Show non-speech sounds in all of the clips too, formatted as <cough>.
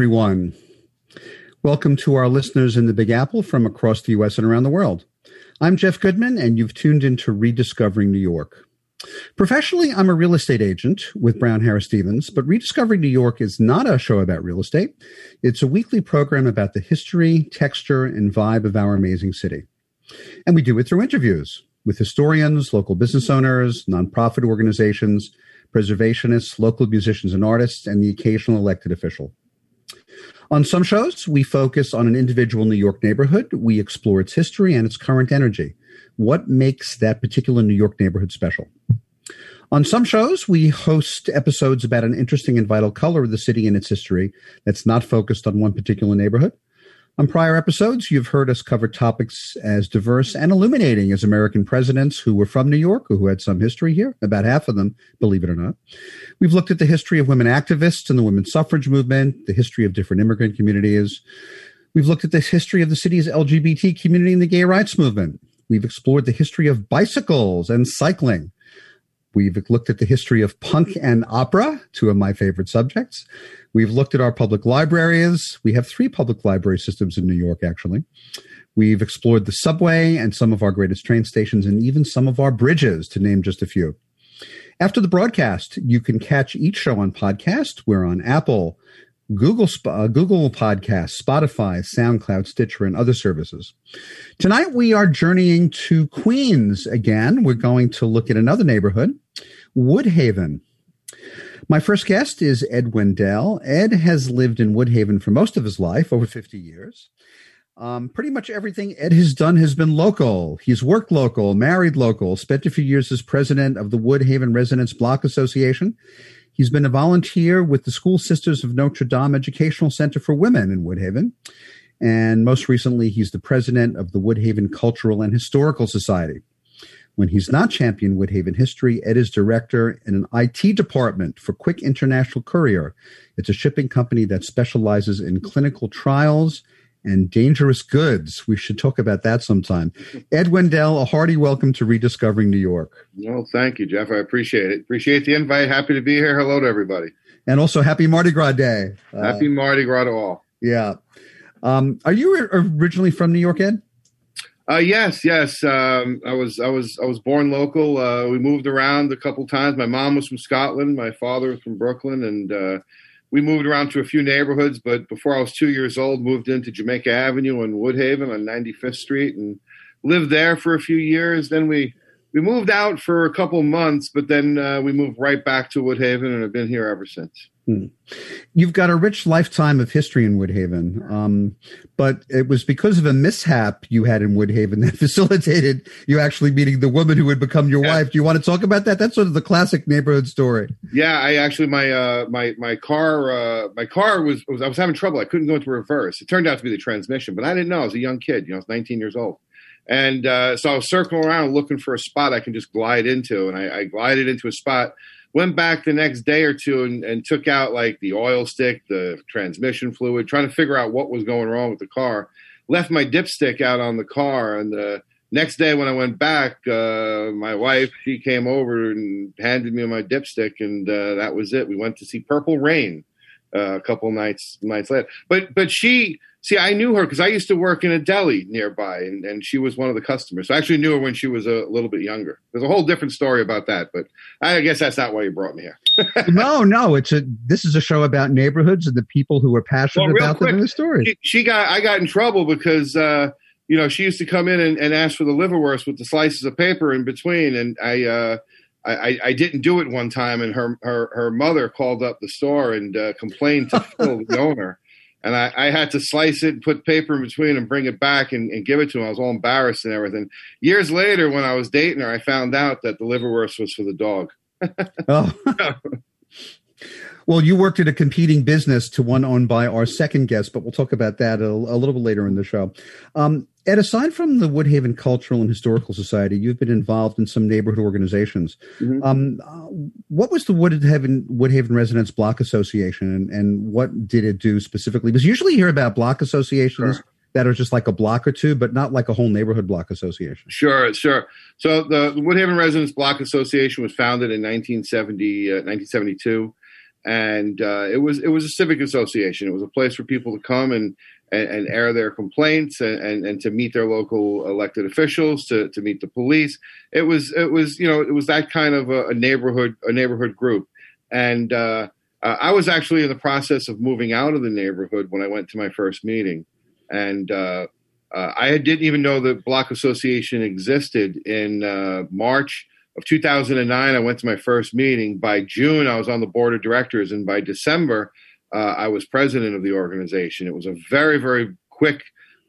Everyone. Welcome to our listeners in the Big Apple from across the U.S. and around the world. I'm Jeff Goodman, and you've tuned into Rediscovering New York. Professionally, I'm a real estate agent with Brown Harris Stevens, but Rediscovering New York is not a show about real estate. It's a weekly program about the history, texture, and vibe of our amazing city. And we do it through interviews with historians, local business owners, nonprofit organizations, preservationists, local musicians and artists, and the occasional elected official. On some shows, we focus on an individual New York neighborhood. We explore its history and its current energy. What makes that particular New York neighborhood special? On some shows, we host episodes about an interesting and vital color of the city and its history that's not focused on one particular neighborhood. On prior episodes, you've heard us cover topics as diverse and illuminating as American presidents who were from New York or who had some history here, about half of them, believe it or not. We've looked at the history of women activists and the women's suffrage movement, the history of different immigrant communities. We've looked at the history of the city's LGBT community and the gay rights movement. We've explored the history of bicycles and cycling. We've looked at the history of punk and opera, two of my favorite subjects. We've looked at our public libraries. We have three public library systems in New York, actually. We've explored the subway and some of our greatest train stations and even some of our bridges, to name just a few. After the broadcast, you can catch each show on podcast. We're on Apple, Google, uh, Google Podcasts, Spotify, SoundCloud, Stitcher, and other services. Tonight we are journeying to Queens again. We're going to look at another neighborhood, Woodhaven. My first guest is Ed Wendell. Ed has lived in Woodhaven for most of his life, over 50 years. Um, pretty much everything Ed has done has been local. He's worked local, married local, spent a few years as president of the Woodhaven Residents Block Association. He's been a volunteer with the School Sisters of Notre Dame Educational Center for Women in Woodhaven. And most recently, he's the president of the Woodhaven Cultural and Historical Society. When he's not champion Woodhaven history, Ed is director in an IT department for Quick International Courier. It's a shipping company that specializes in clinical trials and dangerous goods. We should talk about that sometime. Ed Wendell, a hearty welcome to Rediscovering New York. Well, thank you, Jeff. I appreciate it. Appreciate the invite. Happy to be here. Hello to everybody. And also, happy Mardi Gras Day. Happy uh, Mardi Gras to all. Yeah. Um, are you originally from New York, Ed? Uh, yes, yes. Um, I was, I was, I was born local. Uh, we moved around a couple times. My mom was from Scotland. My father was from Brooklyn, and uh, we moved around to a few neighborhoods. But before I was two years old, moved into Jamaica Avenue in Woodhaven on 95th Street, and lived there for a few years. Then we we moved out for a couple months, but then uh, we moved right back to Woodhaven, and have been here ever since. Hmm. You've got a rich lifetime of history in Woodhaven, um, but it was because of a mishap you had in Woodhaven that <laughs> facilitated you actually meeting the woman who would become your yeah. wife. Do you want to talk about that? That's sort of the classic neighborhood story. Yeah, I actually my uh, my my car uh, my car was, was I was having trouble. I couldn't go into reverse. It turned out to be the transmission, but I didn't know. I was a young kid. You know, I was 19 years old. And uh, so I was circling around looking for a spot I can just glide into, and I, I glided into a spot went back the next day or two and, and, took out like the oil stick, the transmission fluid, trying to figure out what was going wrong with the car. Left my dipstick out on the car, and the next day when I went back, uh, my wife she came over and handed me my dipstick, and uh, that was it. We went to see Purple Rain uh, a couple nights nights later, but but she See, I knew her because I used to work in a deli nearby, and, and she was one of the customers. So I actually knew her when she was a little bit younger. There's a whole different story about that, but I guess that's not why you brought me here. <laughs> no, no, it's a. This is a show about neighborhoods and the people who are passionate well, about quick, them and the stories. She, she, got, I got in trouble because uh, you know she used to come in and, and, ask for the liverwurst with the slices of paper in between, and I. Uh, I, I, didn't do it one time, and her her, her mother called up the store and uh, complained to <laughs> Phil, the owner and I, I, had to slice it, and put paper in between, and bring it back and, and, give it to him. I was all embarrassed and everything. Years later, when I was dating her, I found out that the liverwurst was for the dog. oh. <laughs> well, you worked at a competing business to one owned by our second guest, but we'll talk about that a, a little bit later in the show. Um, Ed, aside from the Woodhaven Cultural and Historical Society, you've been involved in some neighborhood organizations. Mm-hmm. Um, uh, what was the Woodhaven Woodhaven Residents Block Association, and, and, what did it do specifically? Because usually you hear about block associations. Sure. That are just like a block or two, but not like a whole neighborhood block association. Sure, sure. So the Woodhaven Residents Block Association was founded in 1970, uh, 1972 and uh, it was it was a civic association. It was a place for people to come and and, and air their complaints and, and, and, to meet their local elected officials, to, to meet the police. It was it was you know it was that kind of a, a neighborhood a neighborhood group, and uh, I was actually in the process of moving out of the neighborhood when I went to my first meeting, and uh, uh, I didn't even know the block association existed in uh, March of 2009. I went to my first meeting. By June, I was on the board of directors, and by December uh, I was president of the organization. It was a very, very quick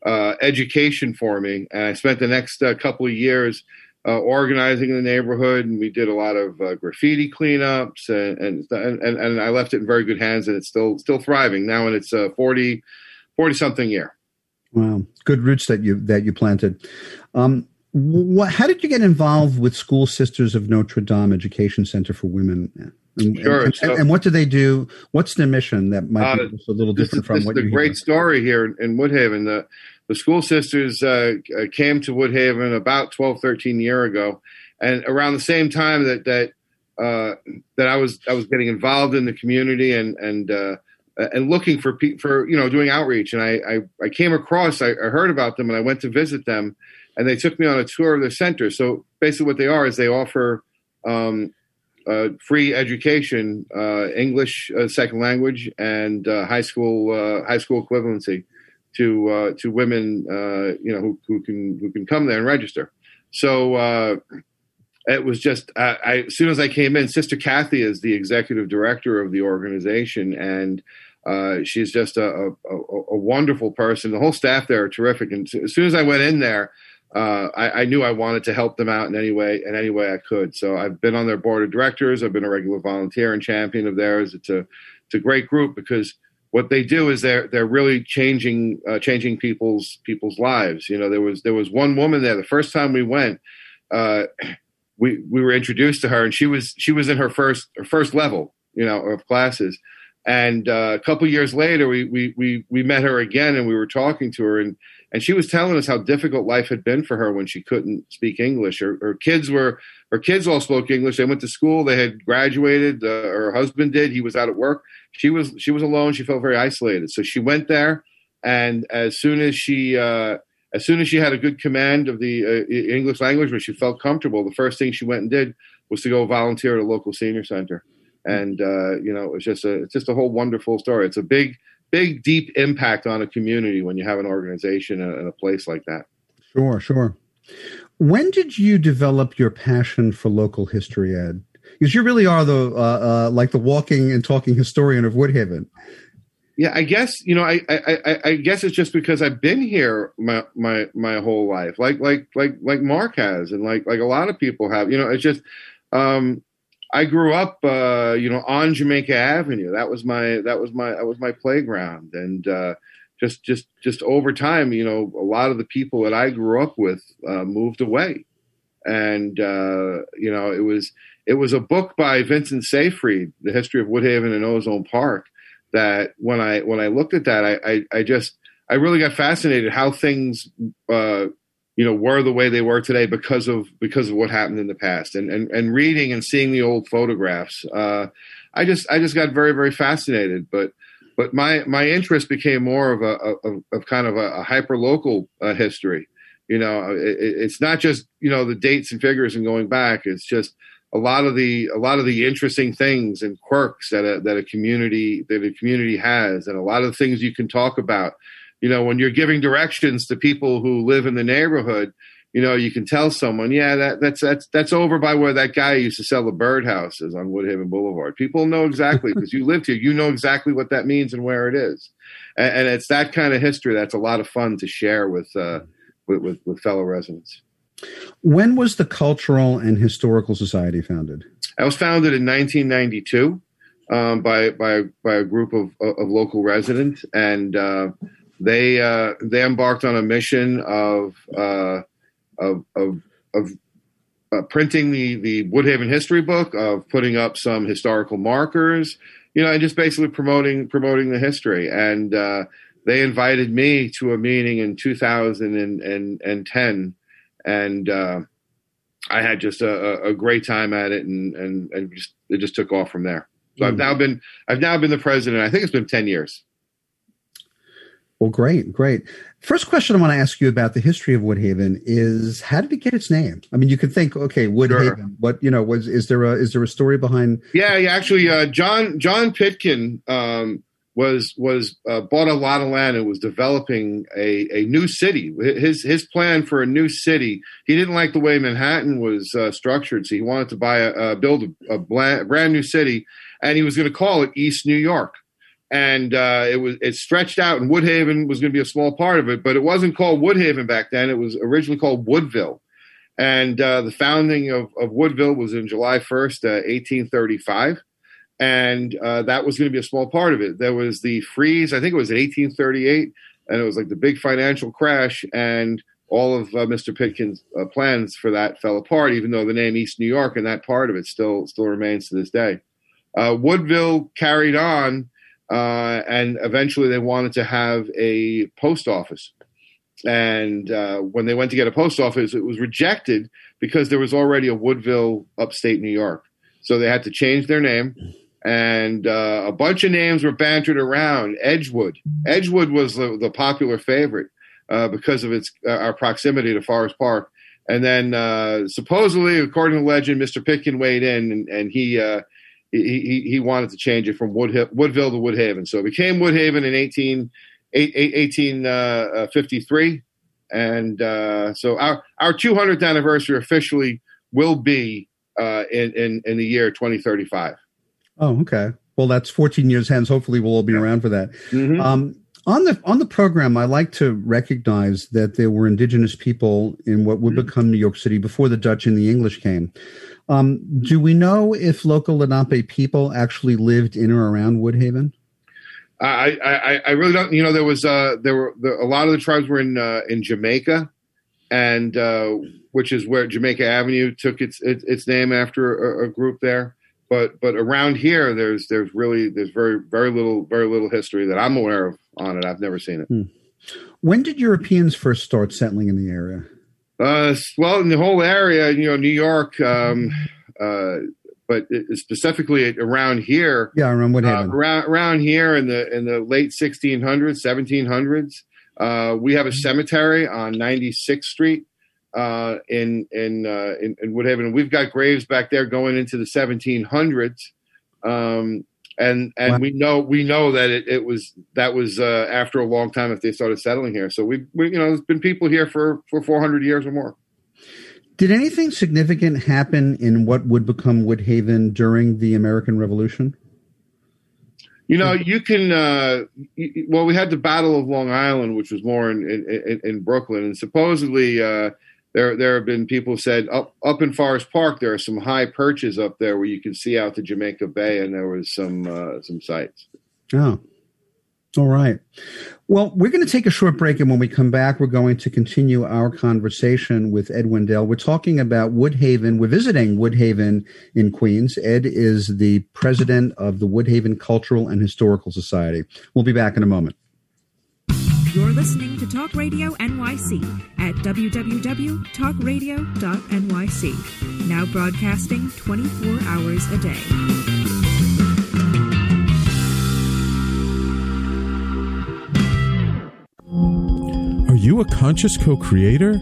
uh, education for me, and I spent the next uh, couple of years uh, organizing in the neighborhood, and we did a lot of uh, graffiti cleanups, and, and, and and I left it in very good hands, and it's still still thriving now, and it's a 40, 40 something year. Wow, good roots that you that you planted. Um, what, how did you get involved with School Sisters of Notre Dame Education Center for Women? And, sure. And, so, and, what do they do? What's their mission that might be uh, a little different is, from what you? a great story here in Woodhaven. The the school sisters uh, came to Woodhaven about 12, 13 year ago, and around the same time that that uh, that I was I was getting involved in the community and and uh, and looking for pe- for you know doing outreach, and I I, I came across I, I heard about them and I went to visit them, and they took me on a tour of their center. So basically, what they are is they offer um, uh, free education, uh, English uh, second language, and uh, high school uh, high school equivalency to uh, to women, you know, who, who, can who can come there and register. So it was just I, as soon as I came in, Sister Kathy is the executive director of the organization, and she's just a, a, a, wonderful person. The whole staff there are terrific, and as soon as I went in there uh, I, I, knew I wanted to help them out in any way in any way I could. So I've been on their board of directors. I've been a regular volunteer and champion of theirs. It's a it's a great group because what they do is they're they're really changing uh, changing people's people's lives. You know, there was there was one woman there the first time we went. Uh, we we were introduced to her, and she was she was in her first her first level, you know, of classes. And uh, a couple years later, we, we we we met her again, and we were talking to her, and and she was telling us how difficult life had been for her when she couldn't speak English. Her, her kids were her kids all spoke English. They went to school. They had graduated. Uh, her husband did. He was out at work. She was she was alone. She felt very isolated. So she went there, and as soon as she uh, as soon as she had a good command of the uh, English language, where she felt comfortable, the first thing she went and did was to go volunteer at a local senior center. And uh, you know, it's just a it's just a whole wonderful story. It's a big big, deep impact on a community when you have an organization in a place like that. Sure, sure. When did you develop your passion for local history, Ed? Because you really are the uh, uh, like the walking and talking historian of Woodhaven. Yeah, I guess you know. I, I I guess it's just because I've been here my my my whole life, like like like like Mark has, and like like a lot of people have. You know, it's just um, I grew up, uh, you know, on Jamaica Avenue. That was my that was my that was my playground, and uh, just just just over time, you know, a lot of the people that I grew up with uh, moved away, and uh, you know, it was it was a book by Vincent Seyfried, The History of Woodhaven and Ozone Park. That when I when I looked at that, I I, I just I really got fascinated how things uh, you know were the way they were today because of because of what happened in the past. And and, and reading and seeing the old photographs uh, i just i just got very very fascinated. But but my my interest became more of a of, of kind of a, a hyper local uh, history. You know it, it's not just you know the dates and figures and going back. It's just a lot of the a lot of the interesting things and quirks that a, that a community that a community has and a lot of things you can talk about you know, when you're giving directions to people who live in the neighborhood, you know, you can tell someone, yeah, that, that's that's that's over by where that guy used to sell the birdhouses on Woodhaven Boulevard. People know exactly because you lived here. You know exactly what that means and where it is, and, and, it's that kind of history that's a lot of fun to share with, uh, with, with with fellow residents. When was the Cultural and Historical Society founded? I was founded in 1992 um, by by by a group of of local residents and. Uh, they uh, they embarked on a mission of uh, of of, of uh, printing the the Woodhaven history book, of putting up some historical markers, you know, and just basically promoting promoting the history. And uh, they invited me to a meeting in 2010, and uh, I had just a, a, great time at it, and and and just it just took off from there. So I've now been I've now been the president. I think it's been ten years. Well, great, great. First question I want to ask you about the history of Woodhaven is how did it get its name? I mean, you could think, okay, Woodhaven. Sure. What you know was is there a is there a story behind? Yeah, yeah. Actually, uh, John John Pitkin um, was was uh, bought a lot of land and was developing a, a new city. His his plan for a new city. He didn't like the way Manhattan was uh, structured, so he wanted to buy a, uh, build a, a brand new city, and he was going to call it East New York and uh, it was it stretched out, and Woodhaven was going to be a small part of it, but it wasn't called Woodhaven back then. It was originally called Woodville, and uh, the founding of, of, Woodville was in July first, uh, eighteen thirty five, and uh, that was going to be a small part of it. There was the freeze, I think it was in eighteen thirty eight, and it was like the big financial crash, and all of uh, Mr. Pitkin's uh, plans for that fell apart. Even though the name East New York and that part of it still still remains to this day. Woodville carried on uh, and eventually they wanted to have a post office. And uh, when they went to get a post office, it was rejected because there was already a Woodville, upstate New York. So they had to change their name. And uh, a bunch of names were bantered around. Edgewood. Edgewood was the, the popular favorite uh, because of its uh, our proximity to Forest Park. And then uh, supposedly, according to legend, Mr. Pitkin weighed in and, and he he, he wanted to change it from Wood, Woodville to Woodhaven. So it became Woodhaven in 18, 1853. Uh, and uh, so our, our 200th anniversary officially will be uh, in, in, in the year 2035. Oh, okay. Well, that's 14 years hence. Hopefully, we'll all be around for that. Mm-hmm. Um, on the on the program, I like to recognize that there were indigenous people in what would mm-hmm. become New York City before the Dutch and the English came. Um, do we know if local Lenape people actually lived in or around Woodhaven? I, I, I really don't. You know, there was uh, there were the, a lot of the tribes were in uh, in Jamaica, and uh, which is where Jamaica Avenue took its its, its name after a, a, group there. But but around here, there's there's really there's very very little very little history that I'm aware of on it. I've never seen it. Hmm. When did Europeans first start settling in the area? Uh, well, in the whole area, you know, New York, um, uh, but specifically around here. Yeah, around what uh, around around here in the in the late 1600s, 1700s. Uh, we have a cemetery on 96th Street uh, in in, uh, in in Woodhaven. We've got graves back there going into the 1700s. Um, and and wow. we know we know that it, it was that was uh, after a long time if they started settling here. So we, we you know there's been people here for for 400 years or more. Did anything significant happen in what would become Woodhaven during the American Revolution? You know, you can. Uh, well, we had the Battle of Long Island, which was more in in, in Brooklyn, and supposedly uh, there there have been people said up up in Forest Park there are some high perches up there where you can see out to Jamaica Bay, and there was some uh, some sites. Oh, all right. Well, we're going to take a short break, and when we come back, we're going to continue our conversation with Ed Wendell. We're talking about Woodhaven. We're visiting Woodhaven in Queens. Ed is the president of the Woodhaven Cultural and Historical Society. We'll be back in a moment. You're listening to Talk Radio NYC at www.talkradio.nyc. Now broadcasting 24 hours a day. Are you a conscious co creator?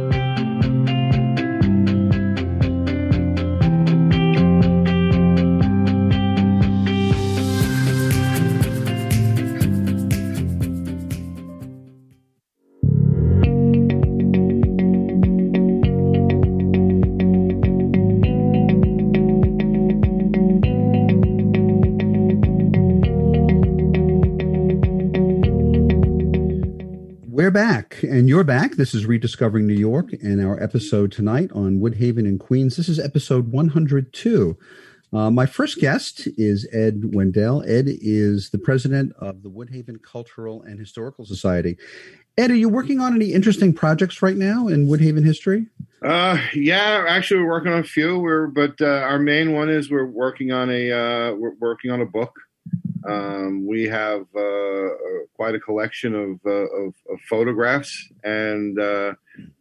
You're back. This is Rediscovering New York, and our episode tonight on Woodhaven and Queens. This is episode 102. Uh, my first guest is Ed Wendell. Ed is the president of the Woodhaven Cultural and Historical Society. Ed, are you working on any interesting projects right now in Woodhaven history? Uh, yeah, actually, we're working on a few. We're but uh, our main one is we're working on a uh, we're working on a book. Um, we have uh, uh, quite a collection of, uh, of, of photographs, and uh,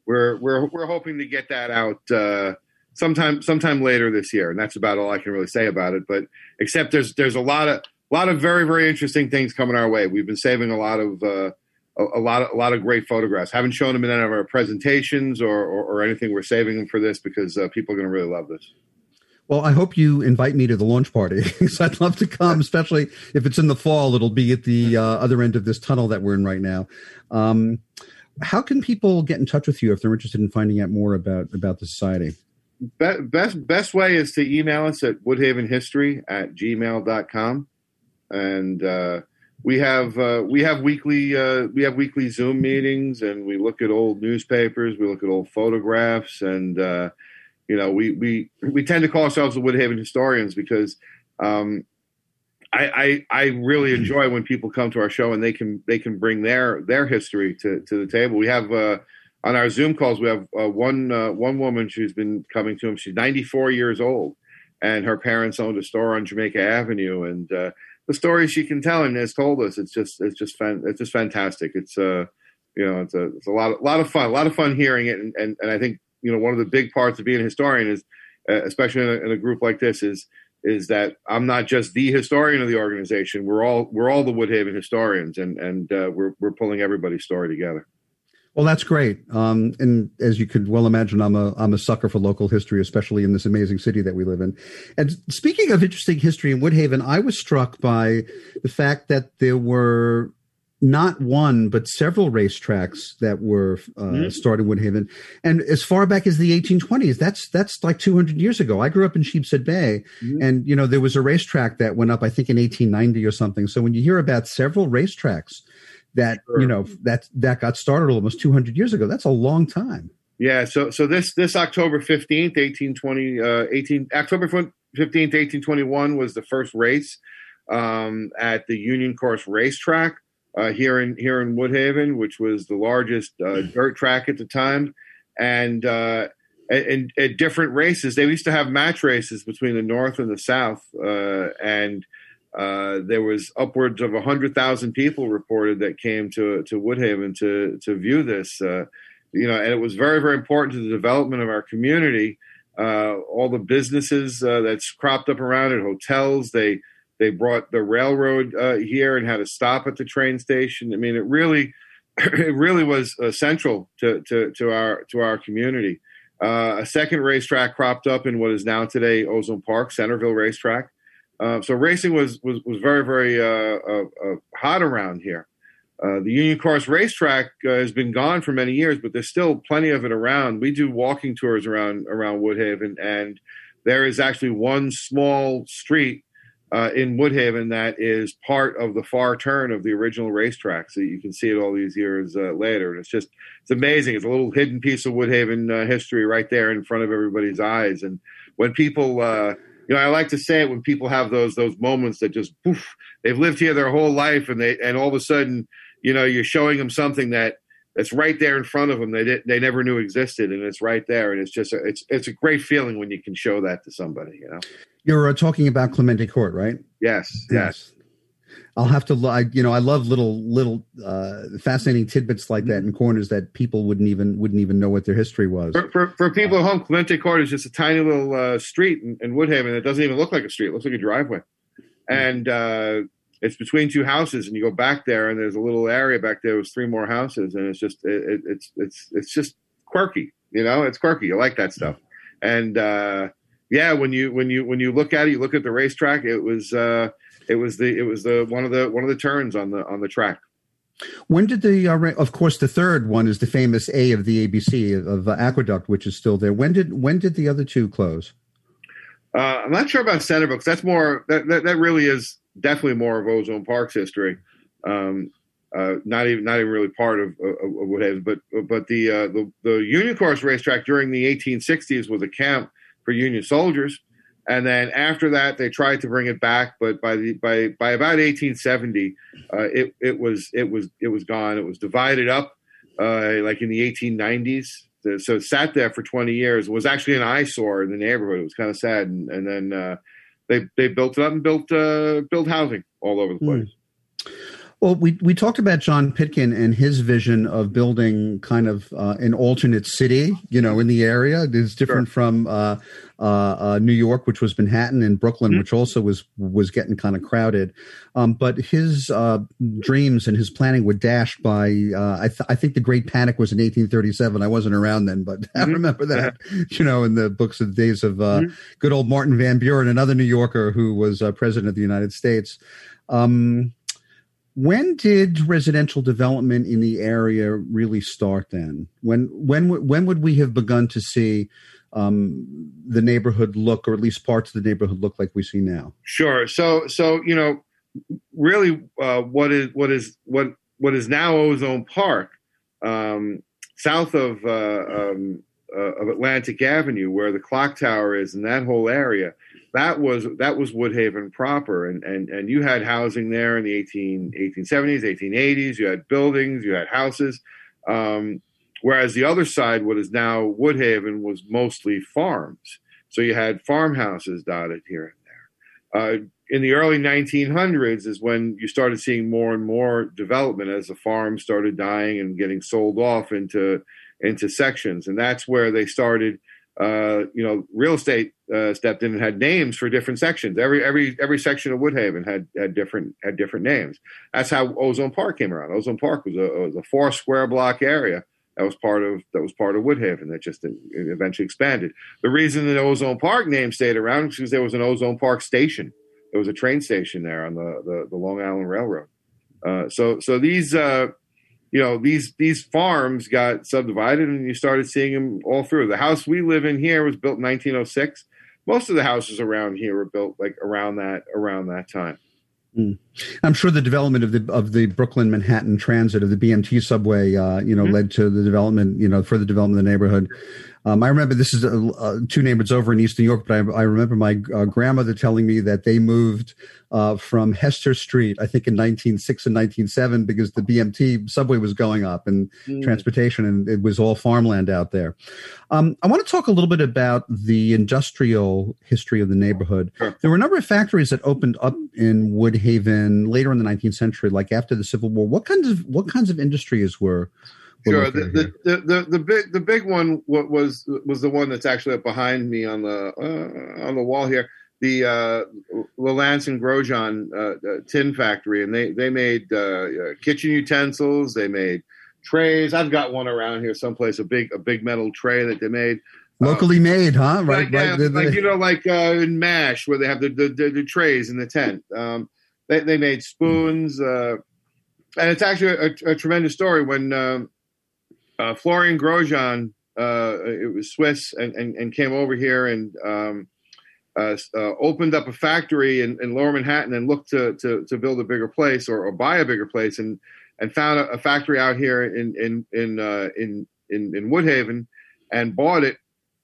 we're we're we're hoping to get that out uh, sometime sometime later this year. And that's about all I can really say about it. But except there's there's a lot of a lot of very very interesting things coming our way. We've been saving a lot of uh, a, a lot of, a lot of great photographs. Haven't shown them in any of our presentations or, or, or anything. We're saving them for this because people are going to really love this. Well, I hope you invite me to the launch party <laughs> because I'd love to come, <laughs> especially if it's in the fall. It'll be at the uh, other end of this tunnel that we're in right now. Um, how can people get in touch with you if they're interested in finding out more about about the society? Be- best best way is to email us at woodhavenhistory at gmail.com. and uh, we have uh, we have weekly uh, we have weekly Zoom meetings, and we look at old newspapers, we look at old photographs, and uh, you know, we we we tend to call ourselves the Woodhaven historians because um, I, I, I really enjoy when people come to our show and they can they can bring their their history to, to the table. We have uh, on our Zoom calls we have uh, one uh, one woman who's been coming to him. She's 94 years old, and her parents owned a store on Jamaica Avenue. And uh, the stories she can tell and has told us, it's just it's just fan, it's just fantastic. It's uh you know it's a it's a lot a lot of fun, a lot of fun hearing it, and and, and I think you know one of the big parts of being a historian is uh, especially in a, in a, group like this is is that I'm not just the historian of the organization. We're all we're all the Woodhaven historians, and and uh, we're we're pulling everybody's story together. Well, that's great. Um, and as you could well imagine, I'm a I'm a sucker for local history, especially in this amazing city that we live in. And speaking of interesting history in Woodhaven, I was struck by the fact that there were not one but several racetracks that were uh, mm-hmm. started in Woodhaven, and as far back as the 1820s. That's that's like 200 years ago. I grew up in Sheepshead Bay, mm-hmm. and you know there was a racetrack that went up, I think, in 1890 or something. So when you hear about several racetracks that sure. you know that that got started almost 200 years ago, that's a long time. Yeah. So so this this October 15th, 1820, uh, 18 October 15th, 1821 was the first race um, at the Union Course Racetrack uh, here in here in Woodhaven, which was the largest uh, dirt track at the time, and uh, and at different races, they used to have match races between the North and the South, uh, and uh, there was upwards of hundred thousand people reported that came to to Woodhaven to to view this. Uh, you know, and it was very very important to the development of our community. all the businesses that's cropped up around it, hotels, they they brought the railroad uh, here and had a stop at the train station. I mean, it really, <clears throat> it really was uh, central to, to, to our to our community. Uh, a second racetrack cropped up in what is now today Ozone Park, Centerville Racetrack. Uh, so racing was was was very very uh, uh, hot around here. The Union Course racetrack has been gone for many years, but there's still plenty of it around. We do walking tours around around Woodhaven, and there is actually one small street uh, in Woodhaven that is part of the far turn of the original racetrack. So you can see it all these years uh, later. And it's just, it's amazing. It's a little hidden piece of Woodhaven uh, history right there in front of everybody's eyes. And when people, uh, you know, I like to say it when people have those those moments that just poof, they've lived here their whole life, and they and all of a sudden, you know, you're showing them something that that's right there in front of them they they never knew existed, and it's right there, and it's just a, it's it's a great feeling when you can show that to somebody, you know. You're uh, talking about Clemente Court, right? Yes, yes. I'll have to, I, you know, I love little, little uh, fascinating tidbits like that in corners that people wouldn't even wouldn't even know what their history was. For, for, for people at home, Clemente Court is just a tiny little uh, street in, in, Woodhaven. that doesn't even look like a street; it looks like a driveway, and uh, it's between two houses. And you go back there, and there's a little area back there with three more houses, and it's just, it, it's, it's, it's just quirky. You know, it's quirky. You like that stuff, and uh, yeah, when you when you when you look at it, you look at the racetrack. It was uh, it was the it was the one of the one of the turns on the on the track. When did the uh, of course the third one is the famous A of the ABC of uh, Aqueduct, which is still there. When did when did the other two close? Uh, I'm not sure about Centerbrook. That's more that, that, that really is definitely more of Ozone Park's history. Um, uh, not even not even really part of, of, of what has, but but the, uh, the the Union Course racetrack during the 1860s was a camp for Union soldiers. And then after that, they tried to bring it back, but by the by by about 1870, uh, it it was it was it was gone. It was divided up, uh, like in the 1890s. So it sat there for 20 years. It was actually an eyesore in the neighborhood. It was kind of sad. And, and then uh, they they built it up and built uh, built housing all over the hmm. place. Mm. Well, we, we talked about John Pitkin and his vision of building kind of uh, an alternate city, you know, in the area. It's different sure. from uh, uh, uh, New York, which was Manhattan, and Brooklyn, mm-hmm. which also was was getting kind of crowded. Um, but his uh, dreams and his planning were dashed by uh, I, th- I, think the Great Panic was in 1837. I wasn't around then, but <laughs> mm-hmm. I remember that. you know, in the books of the days of mm-hmm. good old Martin Van Buren, another New Yorker who was president of the United States. Um, when did residential development in the area really start then? When when when would we have begun to see um, the neighborhood look or at least parts of the neighborhood look like we see now? Sure. So so you know really uh, what is what is what what is now ozone park um, south of uh, um, uh, of atlantic avenue where the clock tower is in that whole area that was that was Woodhaven proper, and and and you had housing there in the 18, 1870s, 1880s. You had buildings, you had houses. Um, whereas the other side, what is now Woodhaven, was mostly farms. So you had farmhouses dotted here and there. Uh, in the early 1900s is when you started seeing more and more development as the farms started dying and getting sold off into into sections, and that's where they started uh, you know, real estate uh, stepped in and had names for different sections. Every every every section of Woodhaven had had different had different names. That's how Ozone Park came around. Ozone Park was a, was a four square block area that was part of that was part of Woodhaven that just eventually expanded. The reason the Ozone Park name stayed around is because there was an Ozone Park station. There was a train station there on the the, the Long Island Railroad. Uh, so so these uh, you know these these farms got subdivided and you started seeing them all through the house we live in here was built in 1906 most of the houses around here were built like around that around that time mm. I'm sure the development of the of the brooklyn manhattan transit of the bmt subway uh, you know mm-hmm. led to the development you know further development of the neighborhood um, I remember this is uh, uh, two neighborhoods over in East New York, but I, I remember my uh, grandmother telling me that they moved uh, from Hester Street, I think in 1906 and 1907, because the BMT subway was going up and mm. transportation, and it was all farmland out there. Um, I want to talk a little bit about the industrial history of the neighborhood. Sure. There were a number of factories that opened up in Woodhaven later in the 19th century, like after the Civil War. What kinds of what kinds of industries were Sure. The, the, the, the, the big the big one was was the one that's actually up behind me on the uh, on the wall here. The uh, Lalance and Grosjean uh, uh, tin factory, and they they made uh, uh, kitchen utensils. They made trays. I've got one around here someplace. A big a big metal tray that they made. Locally uh, made, huh? Right, like, yeah, right. like you know, like uh, in M*A*S*H, where they have the the, the, the trays in the tent. Um, they they made spoons, uh, and it's actually a, a tremendous story. When um, uh, Florian Grosjean, uh, it was Swiss, and, and, and came over here and um, uh, opened up a factory in, in, Lower Manhattan and looked to, to to build a bigger place or, or buy a bigger place, and and found a, a factory out here in in in in in, in Woodhaven, and bought it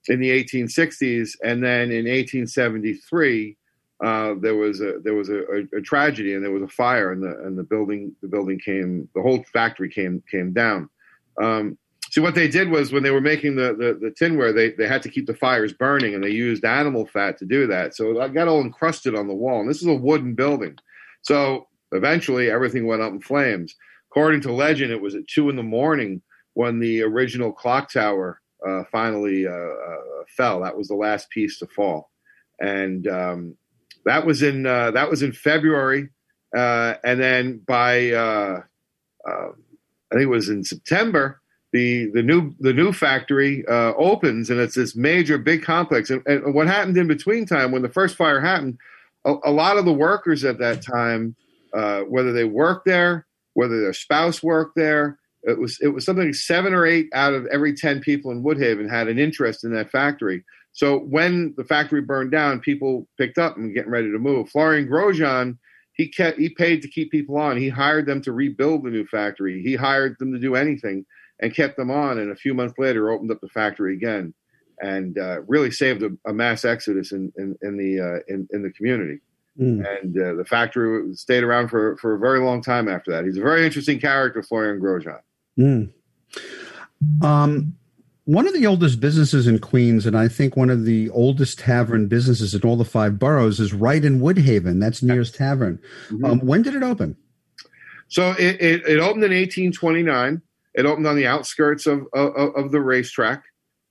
in the 1860s, and then in 1873 uh, there was a there was a, a, a, tragedy, and there was a fire, and the and the building the building came the whole factory came came down. Um, see what they did was when they were making the, the, the tinware, they they had to keep the fires burning, and they used animal fat to do that. So it got all encrusted on the wall, and this is a wooden building. So eventually, everything went up in flames. According to legend, it was at two in the morning when the original clock tower uh, finally uh, uh, fell. That was the last piece to fall, and um, that was in that was in February, and then by I think it was in September. The, the new the new factory uh, opens and it's this major big complex and, and, what happened in between time when the first fire happened a, a lot of the workers at that time uh, whether they worked there whether their spouse worked there it was it was something like seven or eight out of every ten people in Woodhaven had an interest in that factory. So when the factory burned down, people picked up and getting ready to move. Florian Grosjean, he kept he paid to keep people on. He hired them to rebuild the new factory. He hired them to do anything and kept them on. And a few months later, opened up the factory again, and uh, really saved a, a, mass exodus in in, in the uh, in, in the community. Mm. And uh, the factory stayed around for, for a very long time after that. He's a very interesting character, Florian Grosjean. Mm. Um, one of the oldest businesses in Queens, and I think one of the oldest tavern businesses in all the five boroughs, is right in Woodhaven. That's Neir's Tavern. Mm-hmm. Um, when did it open? So it, it, it, opened in 1829. It opened on the outskirts of, of, of the racetrack.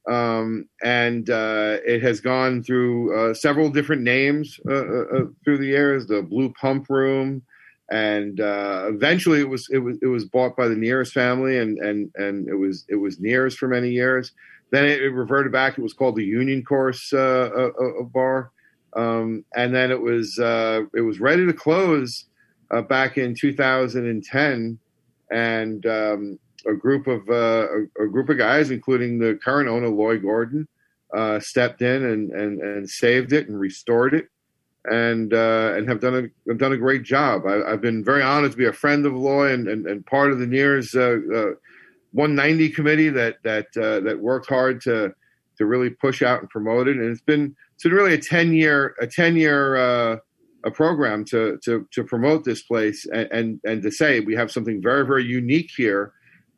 Um, and uh, it has gone through uh, several different names uh, uh, uh through the years the Blue Pump Room, and uh, eventually it was it was it was bought by the Neirs family, and and and it was it was Neir's for many years. Then it, it reverted back. It was called the Union Course uh, a, a bar, um, and then it was uh, it was ready to close uh, back in 2010, and um, a group of uh, a, a, group of guys, including the current owner Loycent Gordon, uh, stepped in and, and and saved it and restored it and uh, and have done a have done a great job. I, have been very honored to be a friend of Loy and, and, and part of the Neir's uh, uh, 190 committee that that uh, that worked hard to to really push out and promote it. And it's been it's been really a 10 year a 10 year uh, a program to to to promote this place and, and and to say we have something very very unique here.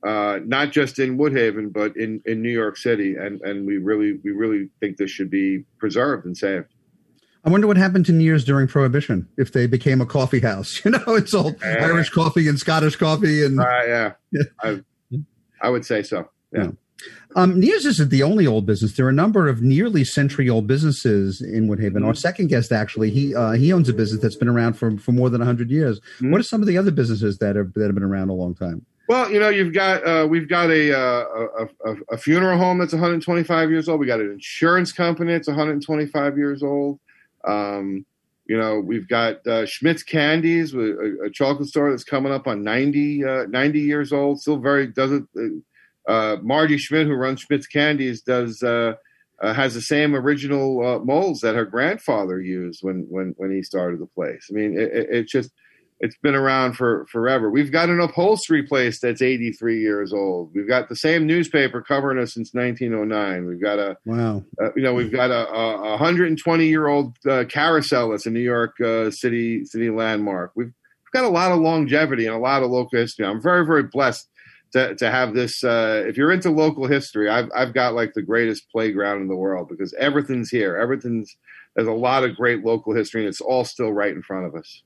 Uh, not just in Woodhaven, but in, in New York City, and, and we really we really think this should be preserved and saved. I wonder what happened to Neir's during Prohibition if they became a coffee house. <laughs> You know, it's all uh, Irish coffee and Scottish coffee, and uh, yeah, yeah. <laughs> I, I, would say so. Yeah. yeah. Um, Neir's isn't the only old business. There are a number of nearly century old businesses in Woodhaven. Mm-hmm. Our second guest, actually, he uh, he owns a business that's been around for for more than hundred years. Mm-hmm. What are some of the other businesses that have that have been around a long time? Well, you know, you've got uh, we've got a, uh, a, a funeral home that's 125 years old. We got an insurance company that's 125 years old. Um, you know, we've got uh, Schmidt's Candies, a, a, chocolate store that's coming up on 90, uh, 90 years old. Still very does it. Uh, uh Margie Schmidt, who runs Schmidt's Candies, does uh, uh, has the same original molds that her grandfather used when when when he started the place. I mean, it, it, it's just it's been around for forever. We've got an upholstery place that's 83 years old. We've got the same newspaper covering us since 1909. We've got a wow. Uh, you know, we've got a, a 120 year old uh, carousel that's a New York uh, city city landmark. We've, we've got a lot of longevity and a lot of local history. I'm very very blessed to, to have this. Uh, if you're into local history, I've I've got like the greatest playground in the world because everything's here. Everything's there's a lot of great local history, and it's all still right in front of us.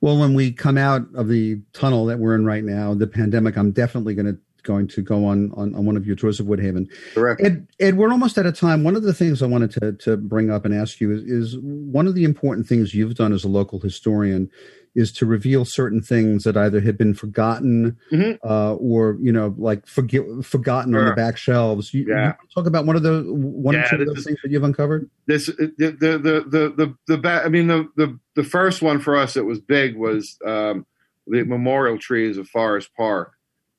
Well, when we come out of the tunnel that we're in right now, the pandemic, I'm definitely going to going to go on, on, on one of your tours of Woodhaven. Correct. Ed, Ed, we're almost out of time. One of the things I wanted to, to bring up and ask you is, is one of the important things you've done as a local historian is to reveal certain things that either had been forgotten Mhm. uh, or you know like forget, forgotten on the back shelves. You, Yeah. you talk about one of the one or Yeah, two of those is- things that you've uncovered. this the the the the the, the ba- I mean the, the the first one for us that was big was um, the memorial trees of Forest Park.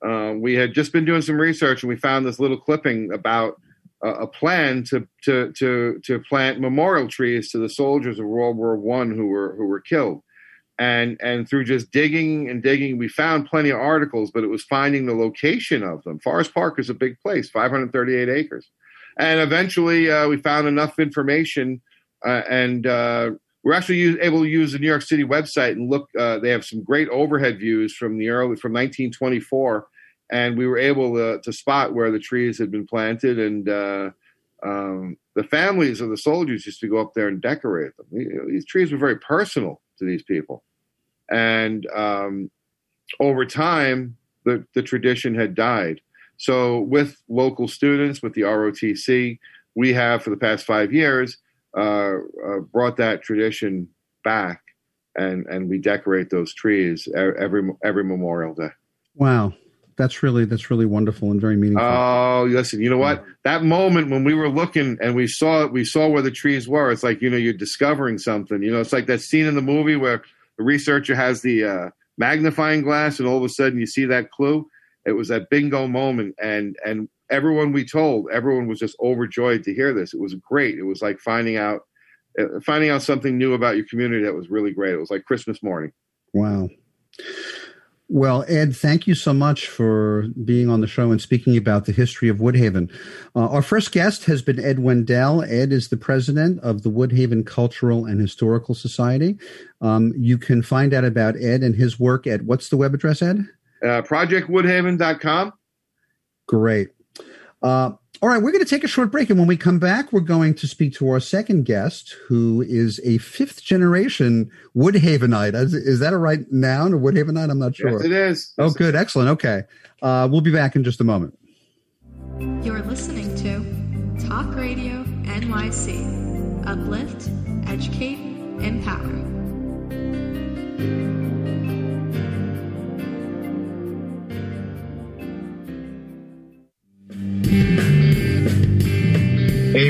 Uh, we had just been doing some research and we found this little clipping about a, a plan to to to to plant memorial trees to the soldiers of World War One who were who were killed. And and through just digging and digging, we found plenty of articles, but it was finding the location of them. Forest Park is a big place, 538 acres and eventually uh, we found enough information uh, and uh, we're actually use, able to use the new york city website and look uh, they have some great overhead views from the early from 1924 and we were able to, to spot where the trees had been planted and uh, um, the families of the soldiers used to go up there and decorate them. These trees were very personal to these people. And um, over time the, the tradition had died. So, with local students, with the ROTC, we have for the past five years uh, uh, brought that tradition back, and and we decorate those trees every every Memorial Day. Wow, that's really that's really wonderful and very meaningful. Oh, listen, you know what? That moment when we were looking and we saw we saw where the trees were. It's like you know you're discovering something. You know, it's like that scene in the movie where the researcher has the uh, magnifying glass, and all of a sudden you see that clue. It was that bingo moment, and and everyone we told, everyone was just overjoyed to hear this. It was great. It was like finding out uh, finding out something new about your community that was really great. It was like Christmas morning. Wow. Well, Ed, thank you so much for being on the show and speaking about the history of Woodhaven. Uh, our first guest has been Ed Wendell. Ed is the president of the Woodhaven Cultural and Historical Society. Um, you can find out about Ed and his work at what's the web address, Ed? Uh, ProjectWoodhaven.com. Great. Uh, all right, we're going to take a short break. And when we come back, we're going to speak to our second guest, who is a fifth generation Woodhavenite. Is, is that a right noun or Woodhavenite? I'm not sure. Yes, it is. Oh, good. Excellent. Okay. Uh, we'll be back in just a moment. You're listening to Talk Radio NYC. Uplift, educate, empower.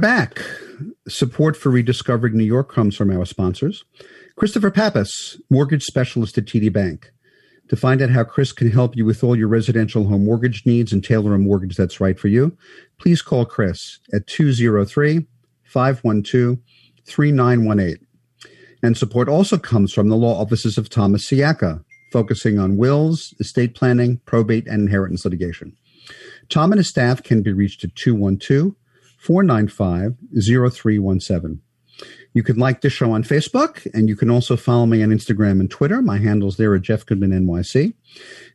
Back. Support for Rediscovering New York comes from our sponsors. Christopher Pappas, mortgage specialist at TD Bank. To find out how Chris can help you with all your residential home mortgage needs and tailor a mortgage that's right for you, please call Chris at 203 512 3918. And support also comes from the law offices of Thomas Siaka, focusing on wills, estate planning, probate, and inheritance litigation. Tom and his staff can be reached at 212 495 0317. You can like this show on Facebook, and you can also follow me on Instagram and Twitter. My handles there are Jeff Goodman NYC.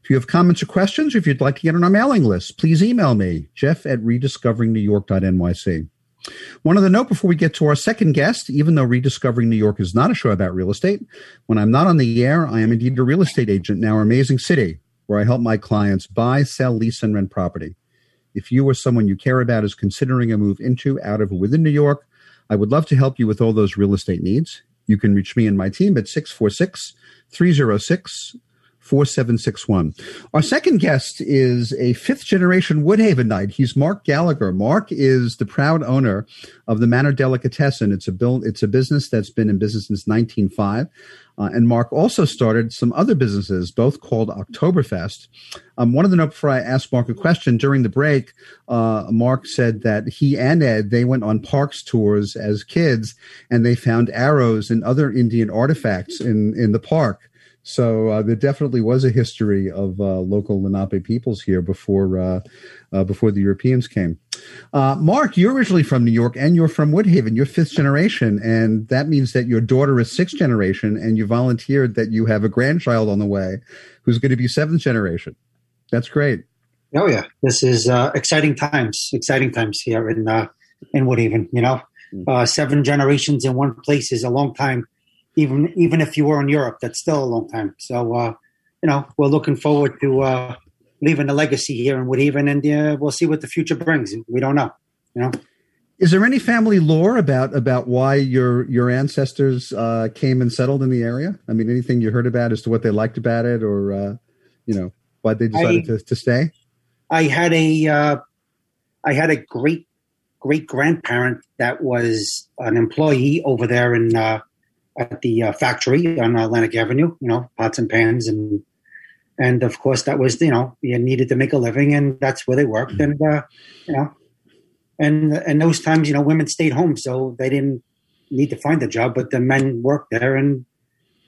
If you have comments or questions, or if you'd like to get on our mailing list, please email me, jeff at rediscoveringnewyork.nyc. One other note before we get to our second guest, even though Rediscovering New York is not a show about real estate, when I'm not on the air, I am indeed a real estate agent in our amazing city where I help my clients buy, sell, lease, and rent property. If you or someone you care about is considering a move into, out of, within New York, I would love to help you with all those real estate needs. You can reach me and my team at 646 306 4761. Our second guest is a fifth generation Woodhavenite. He's Mark Gallagher. Mark is the proud owner of the Manor Delicatessen. It's a build, it's a business that's been in business since 1905. Uh, and Mark also started some other businesses, both called Oktoberfest. Um, one of the note before I asked Mark a question during the break, uh, Mark said that he and Ed they went on parks tours as kids, and they found arrows and other Indian artifacts in in the park. So uh, there definitely was a history of uh, local Lenape peoples here before uh, uh before the Europeans came. Uh, Mark, you're originally from New York and you're from Woodhaven. You're fifth generation, and that means that your daughter is sixth generation, and you volunteered that you have a grandchild on the way who's going to be seventh generation. That's great. Oh yeah, this is uh, exciting times. Exciting times here in in Woodhaven. You know, mm. seven generations in one place is a long time even even if you were in Europe, that's still a long time. So uh, you know, we're looking forward to uh, leaving a legacy here in Woodhaven, and uh, we'll see what the future brings. We don't know, you know. Is there any family lore about about why your your ancestors uh, came and settled in the area? I mean, anything you heard about as to what they liked about it, or uh, you know, why they decided I, to, to stay? I had a uh, I had a great great grandparent that was an employee over there in uh, at the uh, factory on Atlantic Avenue, you know, pots and pans and and of course that was you know you needed to make a living and that's where they worked and uh, you know and and those times you know women stayed home so they didn't need to find a job but the men worked there and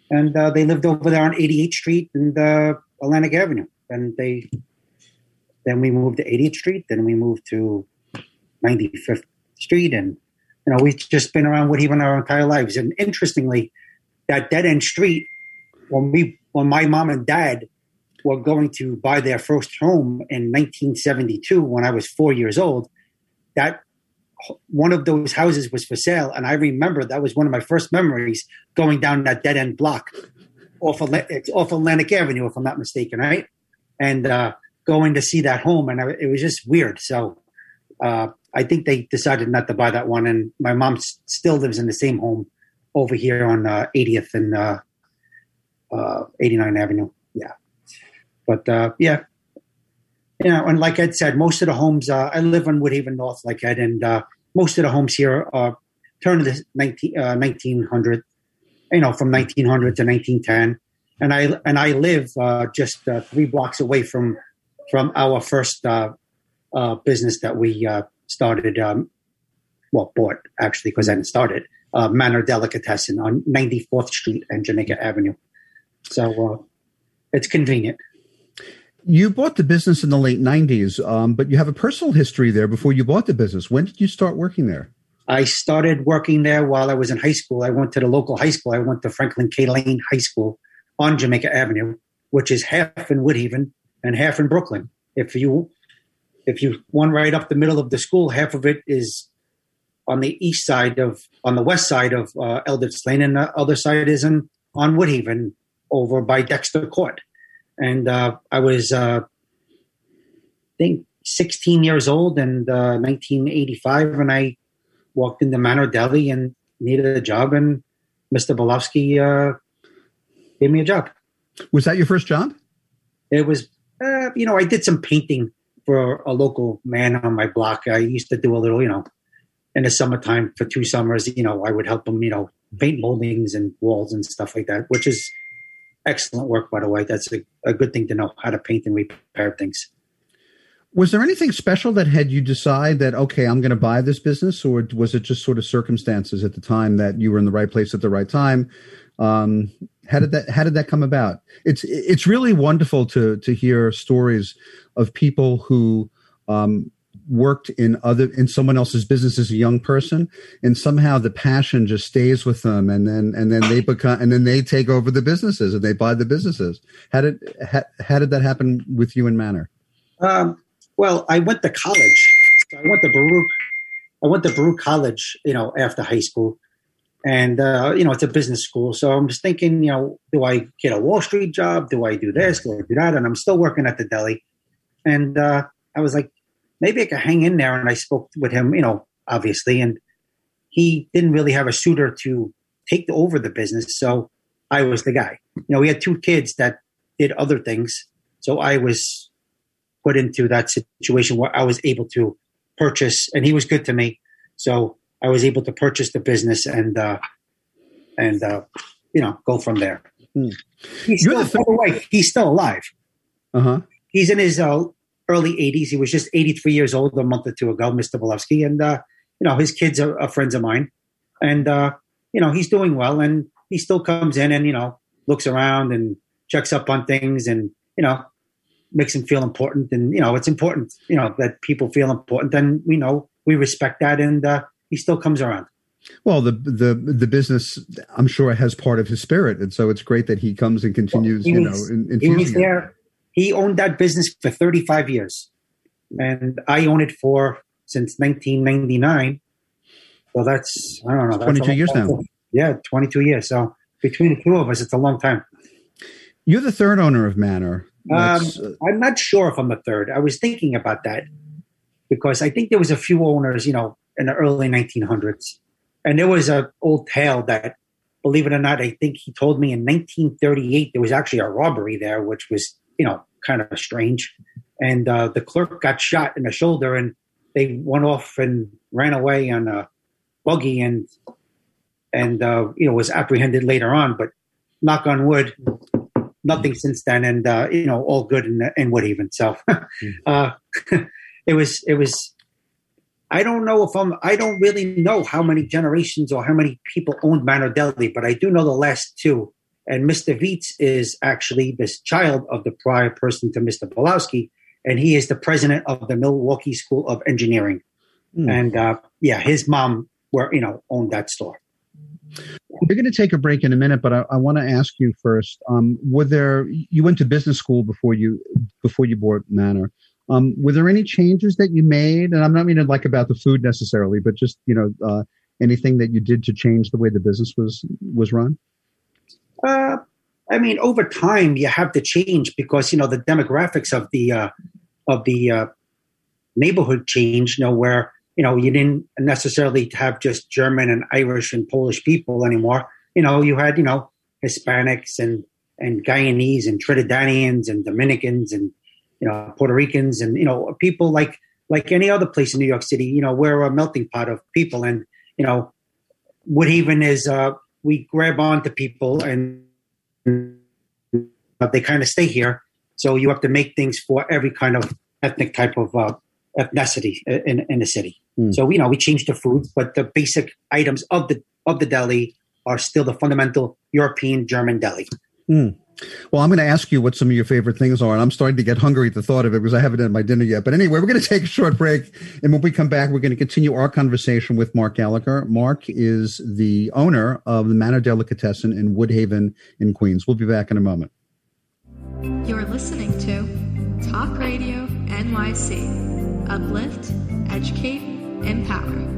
and uh, they lived over there on 88th Street and uh, Atlantic Avenue. And they then we moved to 88th Street then we moved to 95th Street and you know, we've just been around Woodhaven our entire lives. And interestingly, that dead end street, when we, when my mom and dad were going to buy their first home in 1972, when I was four years old, that one of those houses was for sale. And I remember that was one of my first memories going down that dead end block off, of, off Atlantic Avenue, if I'm not mistaken, right? And uh, going to see that home. And I, it was just weird. So, uh, I think they decided not to buy that one, and my mom s- still lives in the same home over here on uh, 80th and uh, uh, 89 Avenue. Yeah, but uh, yeah, you know, and like Ed said, most of the homes uh, I live in Woodhaven North, like Ed, and uh, most of the homes here are turn of the 19, 1900, you know, from 1900 to 1910, and I and I live just three blocks away from from our first business that we started, um, well, bought actually because I didn't start it, uh, Manor Delicatessen on 94th Street and Jamaica Avenue. So uh, it's convenient. You bought the business in the late 90s, um, but you have a personal history there before you bought the business. When did you start working there? I started working there while I was in high school. I went to the local high school. I went to Franklin K. Lane High School on Jamaica Avenue, which is half in Woodhaven and half in Brooklyn. If you if you one right up the middle of the school, half of it is on the east side of on the west side of uh, Lane, and the other side is in on Woodhaven over by Dexter Court. And uh, I was, uh, I think, 16 years old in 1985, and I walked into Manor Deli and needed a job, and Mr. Bolowski uh, gave me a job. Was that your first job? It was, uh, you know, I did some painting for a local man on my block. I used to do a little, you know, in the summertime for two summers, you know, I would help him, you know, paint moldings and walls and stuff like that, which is excellent work, by the way. That's a, a good thing to know how to paint and repair things. Was there anything special that had you decide that okay, I'm going to buy this business, or was it just sort of circumstances at the time that you were in the right place at the right time? Um, how did that How did that come about? It's It's really wonderful to to hear stories of people who um, worked in other in someone else's business as a young person and somehow the passion just stays with them and then and then they become and then they take over the businesses and they buy the businesses. How did how, how did that happen with you and manor? Um, well i went to college. I went to baruch i went to baruch college you know after high school and uh, you know it's a business school so i'm just thinking you know do i get a wall street job do i do this do i do that and i'm still working at the deli and uh, i was like maybe I could hang in there. And I spoke with him, you know, obviously, and he didn't really have a suitor to take over the business. So I was the guy. You know, we had two kids that did other things. So I was put into that situation where I was able to purchase, and he was good to me. So I was able to purchase the business and, uh, and, uh, you know, go from there. Hmm. He's still, the th- by the way, he's still alive. Uh huh. He's in his uh, early 80s. He was just 83 years old a month or two ago, Mr. Bolowski. And, uh, you know, his kids are, are friends of mine. And, uh, you know, he's doing well. And he still comes in and, you know, looks around and checks up on things and, you know, makes him feel important. And, you know, it's important, you know, that people feel important. And, we know, we respect that. And uh, he still comes around. Well, the the the business, I'm sure, has part of his spirit, and so it's great that he comes and continues. Well, you know, in, he was there he owned that business for 35 years, and I own it for since 1999. Well, that's I don't know, 22 years time. now. Yeah, 22 years. So between the two of us, it's a long time. You're the third owner of Manor. Um, I'm not sure if I'm the third. I was thinking about that because I think there was a few owners, you know, in the early 1900s, and there was a old tale that, believe it or not, I think he told me in 1938 there was actually a robbery there, which was you know, kind of strange. And uh, the clerk got shot in the shoulder, and they went off and ran away on a buggy, and and uh, you know was apprehended later on. But knock on wood, nothing since then, and uh, you know all good in, in Woodhaven. So <laughs> uh, <laughs> it was it was. I don't know if I'm. I don't really know how many generations or how many people owned Manor Deli, but I do know the last two and Mr. Viets is actually this child of the prior person to Mr. Bolowski, and he is the president of the Milwaukee School of Engineering. Mm. And uh, yeah, his mom were you know owned that store. We're going to take a break in a minute, but I, I want to ask you first: um, Were there you went to business school before you before you bought Manor? Um, were there any changes that you made? And I'm not meaning like about the food necessarily, but just you know uh, anything that you did to change the way the business was was run. Uh, I mean, over time, you have to change because you know the demographics of the uh, of the uh, neighborhood change. You know, where you know you didn't necessarily have just German and Irish and Polish people anymore. You know, you had you know Hispanics and and Guyanese and Trinidadians and Dominicans and you know Puerto Ricans and you know people like like any other place in New York City. You know, we're a melting pot of people, and you know, Woodhaven is uh, we grab onto people and they kind of stay here. So you have to make things for every kind of ethnic type of uh, ethnicity in, in the city. Mm. So you know we change the food, but the basic items of the of the deli are still the fundamental European German deli. Mm. Well, I'm going to ask you what some of your favorite things are, and I'm starting to get hungry at the thought of it because I haven't had my dinner yet. But anyway, we're going to take a short break, and when we come back, we're going to continue our conversation with Mark Gallagher. Mark is the owner of the Manor Delicatessen in Woodhaven in Queens. We'll be back in a moment. You're listening to Talk Radio NYC. Uplift, educate, empower.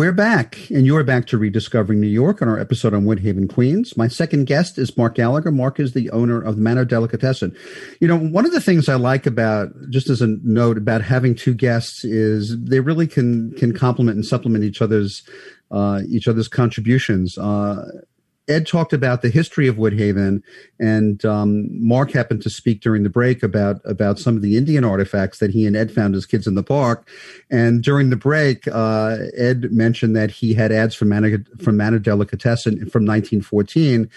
We're back, and you're back to Rediscovering New York on our episode on Woodhaven, Queens. My second guest is Mark Gallagher. Mark is the owner of the Manor Delicatessen. You know, one of the things I like about, just as a note about having two guests, is they really can can complement and supplement each other's uh, each other's contributions. Uh, Ed talked about the history of Woodhaven, and um, Mark happened to speak during the break about about some of the Indian artifacts that he and Ed found as kids in the park. And during the break, uh, Ed mentioned that he had ads from from Manor Delicatessen from 1914,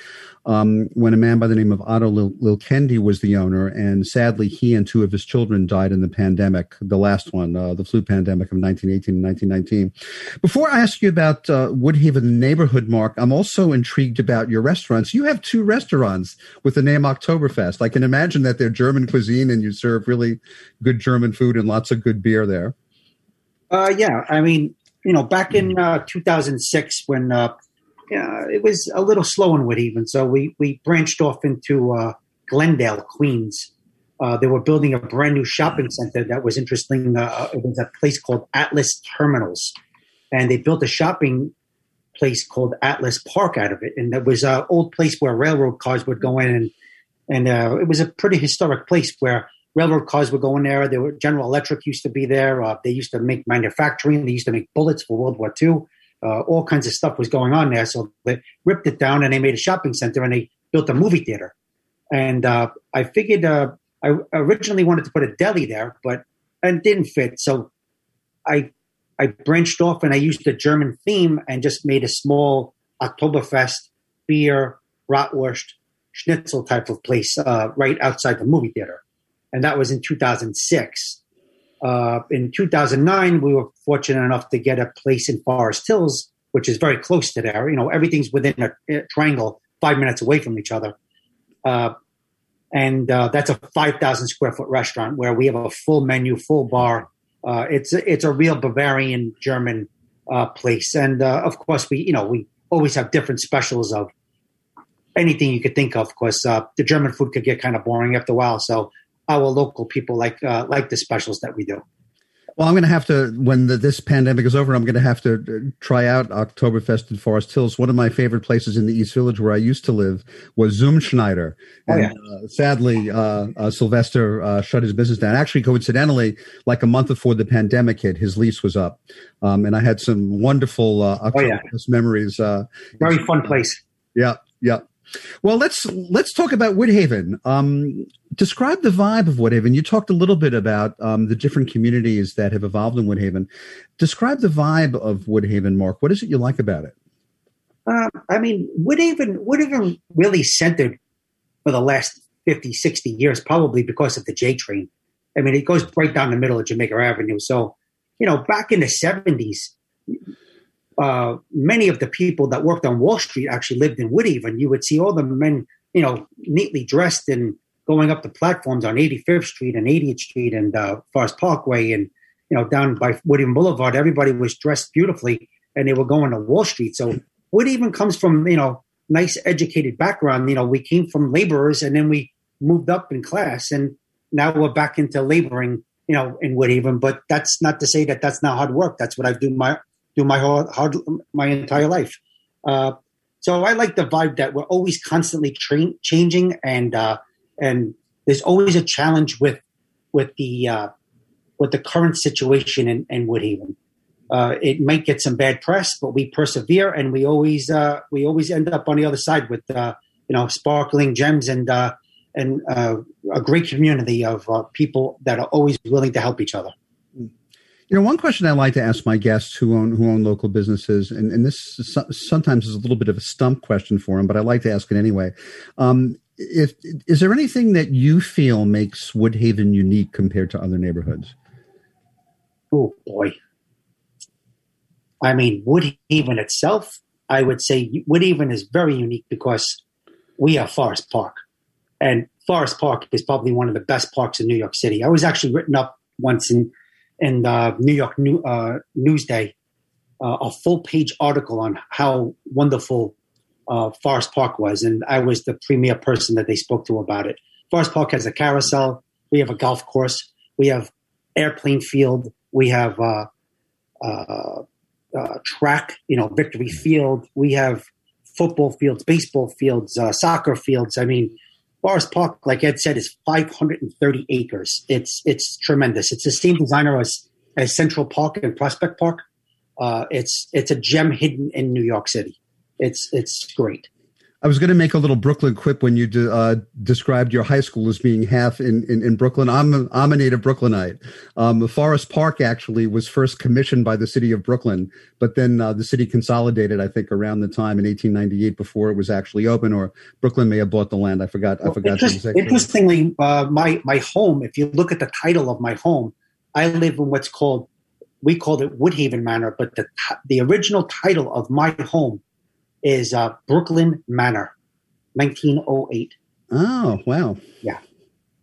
um, when a man by the name of Otto Lil, Lilkendi was the owner, and sadly, he and two of his children died in the pandemic, the last one, uh, the flu pandemic of 1918 and 1919. Before I ask you about uh, Woodhaven, neighborhood, Mark, I'm also intrigued about your restaurants. You have two restaurants with the name Oktoberfest. I can imagine that they're German cuisine, and you serve really good German food and lots of good beer there. Uh, yeah, I mean, you know, back in uh, 2006 when uh, yeah, it was a little slow in Woodhaven, so we we branched off into uh, Glendale, Queens. Uh, they were building a brand new shopping center that was interesting. Uh, it was a place called Atlas Terminals, and they built a shopping place called Atlas Park out of it. And it was an old place where railroad cars would go in, and and uh, it was a pretty historic place where railroad cars would go in there. There were General Electric used to be there. Uh, they used to make manufacturing. They used to make bullets for World War II uh, all kinds of stuff was going on there. So they ripped it down and they made a shopping center and they built a movie theater. And uh, I figured uh, I originally wanted to put a deli there, but it didn't fit. So I I branched off and I used the German theme and just made a small Oktoberfest beer, bratwurst, schnitzel type of place uh, right outside the movie theater. And that was in 2006. Uh, in 2009, we were fortunate enough to get a place in Forest Hills, which is very close to there. You know, everything's within a, triangle, five minutes away from each other. Uh, and uh, that's a 5,000 square foot restaurant where we have a full menu, full bar. Uh, it's a, it's a real Bavarian German uh, place, and uh, of course we you know we always have different specials of anything you could think of. Of course, the German food could get kind of boring after a while, so our local people like uh, like the specials that we do. Well, I'm going to have to when the, this pandemic is over. I'm going to have to uh, try out Oktoberfest in Forest Hills. One of my favorite places in the East Village, where I used to live, was Zum Schneider. Oh, and yeah. uh, sadly, uh, uh, Sylvester uh, shut his business down. Actually, coincidentally, like a month before the pandemic hit, his lease was up, um, and I had some wonderful uh, Oktoberfest Oh, yeah. memories. Uh, Very fun place. yeah, yeah. Well, let's let's talk about Woodhaven. Um, describe the vibe of Woodhaven. You talked a little bit about um, the different communities that have evolved in Woodhaven. Describe the vibe of Woodhaven, Mark. What is it you like about it? Uh, I mean, Woodhaven, Woodhaven really centered for the last 50, 60 years, probably because of the J train. I mean, it goes right down the middle of Jamaica Avenue. So, you know, back in the 70s, uh, many of the people that worked on Wall Street actually lived in Woodhaven. You would see all the men, you know, neatly dressed and going up the platforms on 85th Street and 80th Street and uh, Forest Parkway and you know down by Woodhaven Boulevard. Everybody was dressed beautifully, and they were going to Wall Street. So Woodhaven comes from you know nice educated background. You know, we came from laborers, and then we moved up in class, and now we're back into laboring. You know, in Woodhaven, but that's not to say that that's not hard work. That's what I do my do my whole hard my entire life. Uh, so I like the vibe that we're always constantly tra- changing, and uh, and there's always a challenge with with the uh, with the current situation in, in Woodhaven. Uh, it might get some bad press, but we persevere, and we always uh, we always end up on the other side with uh, you know sparkling gems and uh, and uh, a great community of uh, people that are always willing to help each other. You know, one question I like to ask my guests who own who own local businesses, and, and this is, sometimes is a little bit of a stump question for them, but I like to ask it anyway. Um, if is there anything that you feel makes Woodhaven unique compared to other neighborhoods? Oh boy, I mean Woodhaven itself, I would say Woodhaven is very unique because we are Forest Park, and Forest Park is probably one of the best parks in New York City. I was actually written up once in in the New York New, uh, Newsday, uh, a full page article on how wonderful uh, Forest Park was, and I was the premier person that they spoke to about it. Forest Park has a carousel. We have a golf course. We have airplane field. We have uh, uh, uh track. You know, Victory Field. We have football fields, baseball fields, uh, soccer fields. I mean, Forest Park, like Ed said, is 530 acres. It's it's tremendous. It's the same designer as as Central Park and Prospect Park. Uh, it's it's a gem hidden in New York City. It's it's great. I was going to make a little Brooklyn quip when you de, uh, described your high school as being half in, in, in Brooklyn. I'm a, I'm a native Brooklynite. Um, Forest Park actually was first commissioned by the city of Brooklyn, but then uh, the city consolidated, I think, around the time in 1898 before it was actually open, or Brooklyn may have bought the land. I forgot. Well, I forgot. Interest, interestingly, uh, my my home. If you look at the title of my home, I live in what's called we called it Woodhaven Manor, but the the original title of my home is uh, Brooklyn Manor, 1908. Oh, wow. Yeah.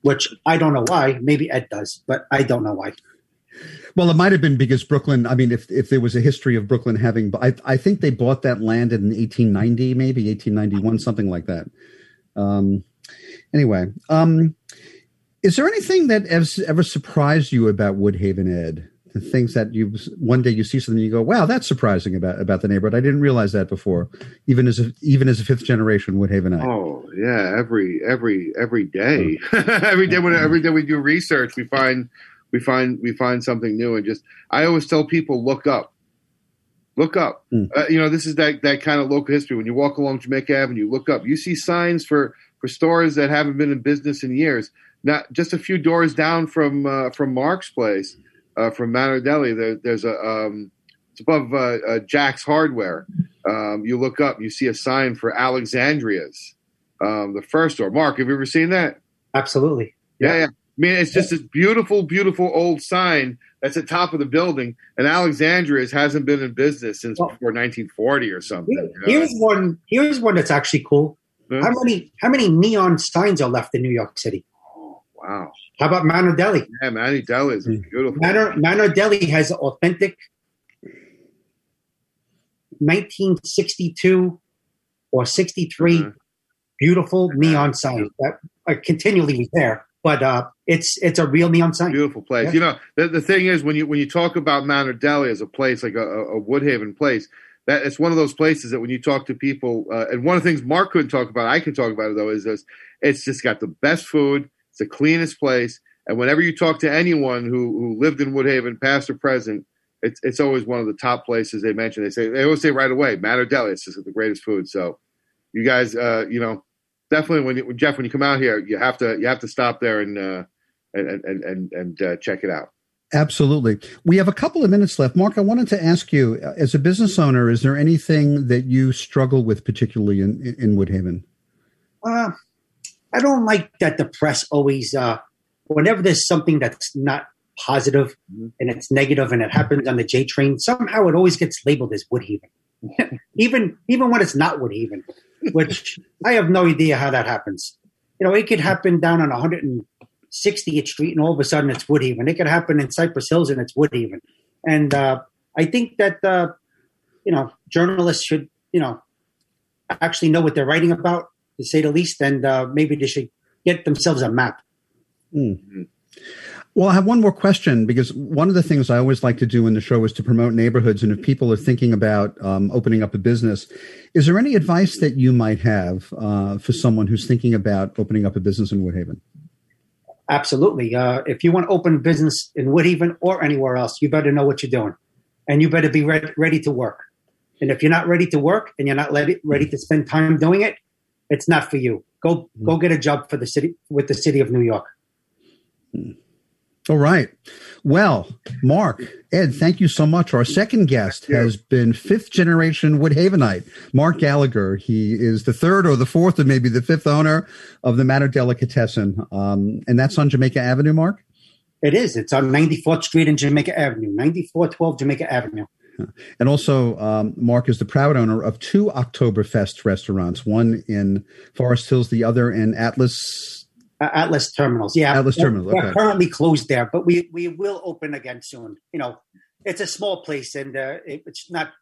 Which I don't know why. Maybe Ed does, but I don't know why. Well, it might have been because Brooklyn. I mean, if if there was a history of Brooklyn having, I I think they bought that land in 1890, maybe 1891, something like that. Um, anyway, um, is there anything that has ever surprised you about Woodhaven, Ed? The things that you one day you see something you go, wow, that's surprising about about the neighborhood. I didn't realize that before, even as a, even as a fifth generation Woodhavenite. Oh yeah, every every every day, <laughs> every day when every day we do research, we find we find we find something new, and just I always tell people look up, look up. Mm. Uh, you know, this is that that kind of local history. When you walk along Jamaica Avenue, look up. You see signs for for stores that haven't been in business in years. Not just a few doors down from uh, from Mark's place uh, from Manor Deli. There, there's a um, it's above uh, uh, Jack's Hardware. Um, you look up, you see a sign for Alexandria's, um, the first store. Mark, have you ever seen that? Absolutely. Yeah, yeah. I mean, it's just this beautiful, beautiful old sign that's at top of the building, and Alexandria's hasn't been in business since well, before 1940 or something. You know? Here's one. Here's one that's actually cool. Yeah. How many how many neon signs are left in New York City? Wow. How about Manor Deli? Yeah, Manor Deli is hmm. beautiful. Manor, Manor Deli has authentic 1962 or 63 uh-huh. beautiful neon signs that are continually there. But uh, it's it's a real neon sign. Beautiful place. Yeah. You know, the, the thing is when you when you talk about Manor Deli as a place like a, a Woodhaven place, that it's one of those places that when you talk to people, uh, and one of the things Mark couldn't talk about, I can talk about it though, is this: it's just got the best food the cleanest place. And whenever you talk to anyone who, who lived in Woodhaven, past or present, it's it's always one of the top places they mention. They say they always say right away, Manor Deli is the greatest food. So you guys, uh, you know, definitely when you, Jeff, when you come out here, you have to you have to stop there and uh, and and and, and uh, check it out. Absolutely. We have a couple of minutes left. Mark, I wanted to ask you, as a business owner, is there anything that you struggle with particularly in, in Woodhaven? Uh, I don't like that the press always, uh, whenever there's something that's not positive and it's negative and it happens on the J train, somehow it always gets labeled as Woodhaven. <laughs> even even when it's not Woodhaven, which <laughs> I have no idea how that happens. You know, it could happen down on 160th Street and all of a sudden it's Woodhaven. It could happen in Cypress Hills and it's Woodhaven. And uh, I think that uh, you know journalists should you know actually know what they're writing about, to say the least, and uh, maybe they should get themselves a map. Mm. Well, I have one more question because one of the things I always like to do in the show is to promote neighborhoods. And if people are thinking about um, opening up a business, is there any advice that you might have uh, for someone who's thinking about opening up a business in Woodhaven? Absolutely. Uh, if you want to open a business in Woodhaven or anywhere else, you better know what you're doing, and you better be ready, ready to work. And if you're not ready to work and you're not ready to spend time doing it, it's not for you. Go go get a job for the city with the city of New York. All right. Well, Mark, Ed, thank you so much. Our second guest has been fifth generation Woodhavenite, Mark Gallagher. He is the third or the fourth or maybe the fifth owner of the Manor Delicatessen. Um, and that's on Jamaica Avenue, Mark? It is. It's on 94th Street and Jamaica Avenue, 9412 Jamaica Avenue. And also, um, Mark is the proud owner of two Oktoberfest restaurants, one in Forest Hills, the other in Atlas uh, Atlas Terminals. Yeah, Atlas Terminals. We're, Okay. we're currently closed there, but we we will open again soon. You know, it's a small place, and uh, it, it's not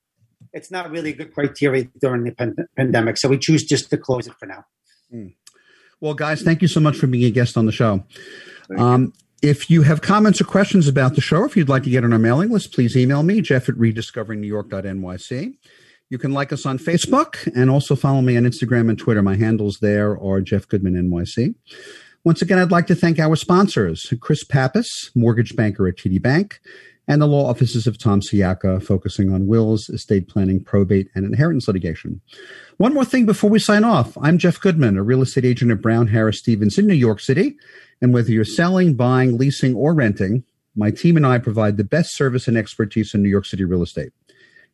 it's not really a good criteria during the pan- pandemic, so we choose just to close it for now. Well, guys, thank you so much for being a guest on the show. Um, if you have comments or questions about the show, if you'd like to get on our mailing list, please email me, Jeff at rediscoveringnewyork.nyc. You can like us on Facebook and also follow me on Instagram and Twitter. My handles there are Jeff Goodman NYC. Once again, I'd like to thank our sponsors, Chris Pappas, mortgage banker at TD Bank, and the law offices of Tom Siaka, focusing on wills, estate planning, probate, and inheritance litigation. One more thing before we sign off. I'm Jeff Goodman, a real estate agent at Brown Harris Stevens in New York City. And whether you're selling, buying, leasing, or renting, my team and I provide the best service and expertise in New York City real estate.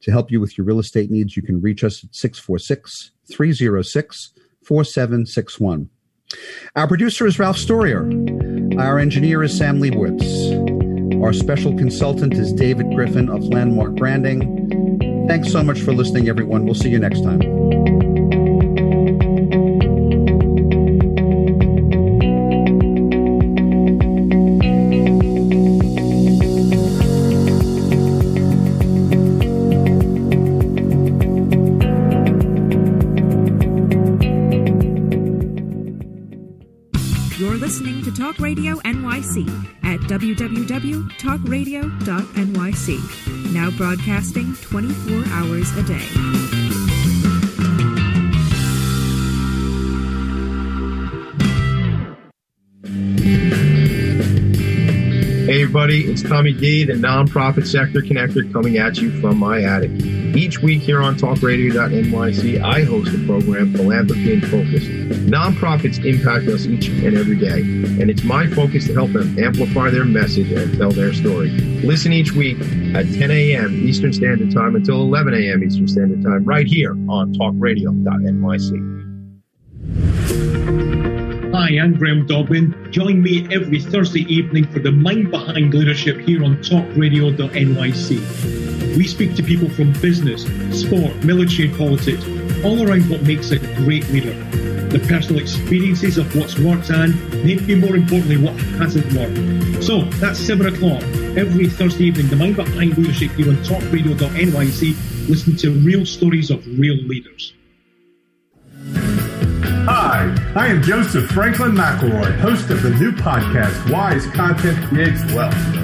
To help you with your real estate needs, you can reach us at 646 306 4761. Our producer is Ralph Storier. Our engineer is Sam Leibowitz. Our special consultant is David Griffin of Landmark Branding. Thanks so much for listening, everyone. We'll see you next time. Now broadcasting 24 hours a day. Hey everybody, it's Tommy D, the nonprofit sector connector coming at you from my attic. Each week here on talkradio.nyc, I host a program, Philanthropy in Focus. Nonprofits impact us each and every day, and it's my focus to help them amplify their message and tell their story. Listen each week at 10 a.m. Eastern Standard Time until 11 a.m. Eastern Standard Time right here on talkradio.nyc. Hi, I'm Graham Dobbin. Join me every Thursday evening for the Mind Behind Leadership here on talkradio.nyc. We speak to people from business, sport, military, and politics, all around what makes a great leader. The personal experiences of what's worked and, maybe more importantly, what hasn't worked. So that's 7 o'clock every Thursday evening, the Mind Behind Leadership here on talkradio.nyc. Listen to real stories of real leaders. Hi, I am Joseph Franklin McElroy, host of the new podcast, Wise Content Creates Wealth.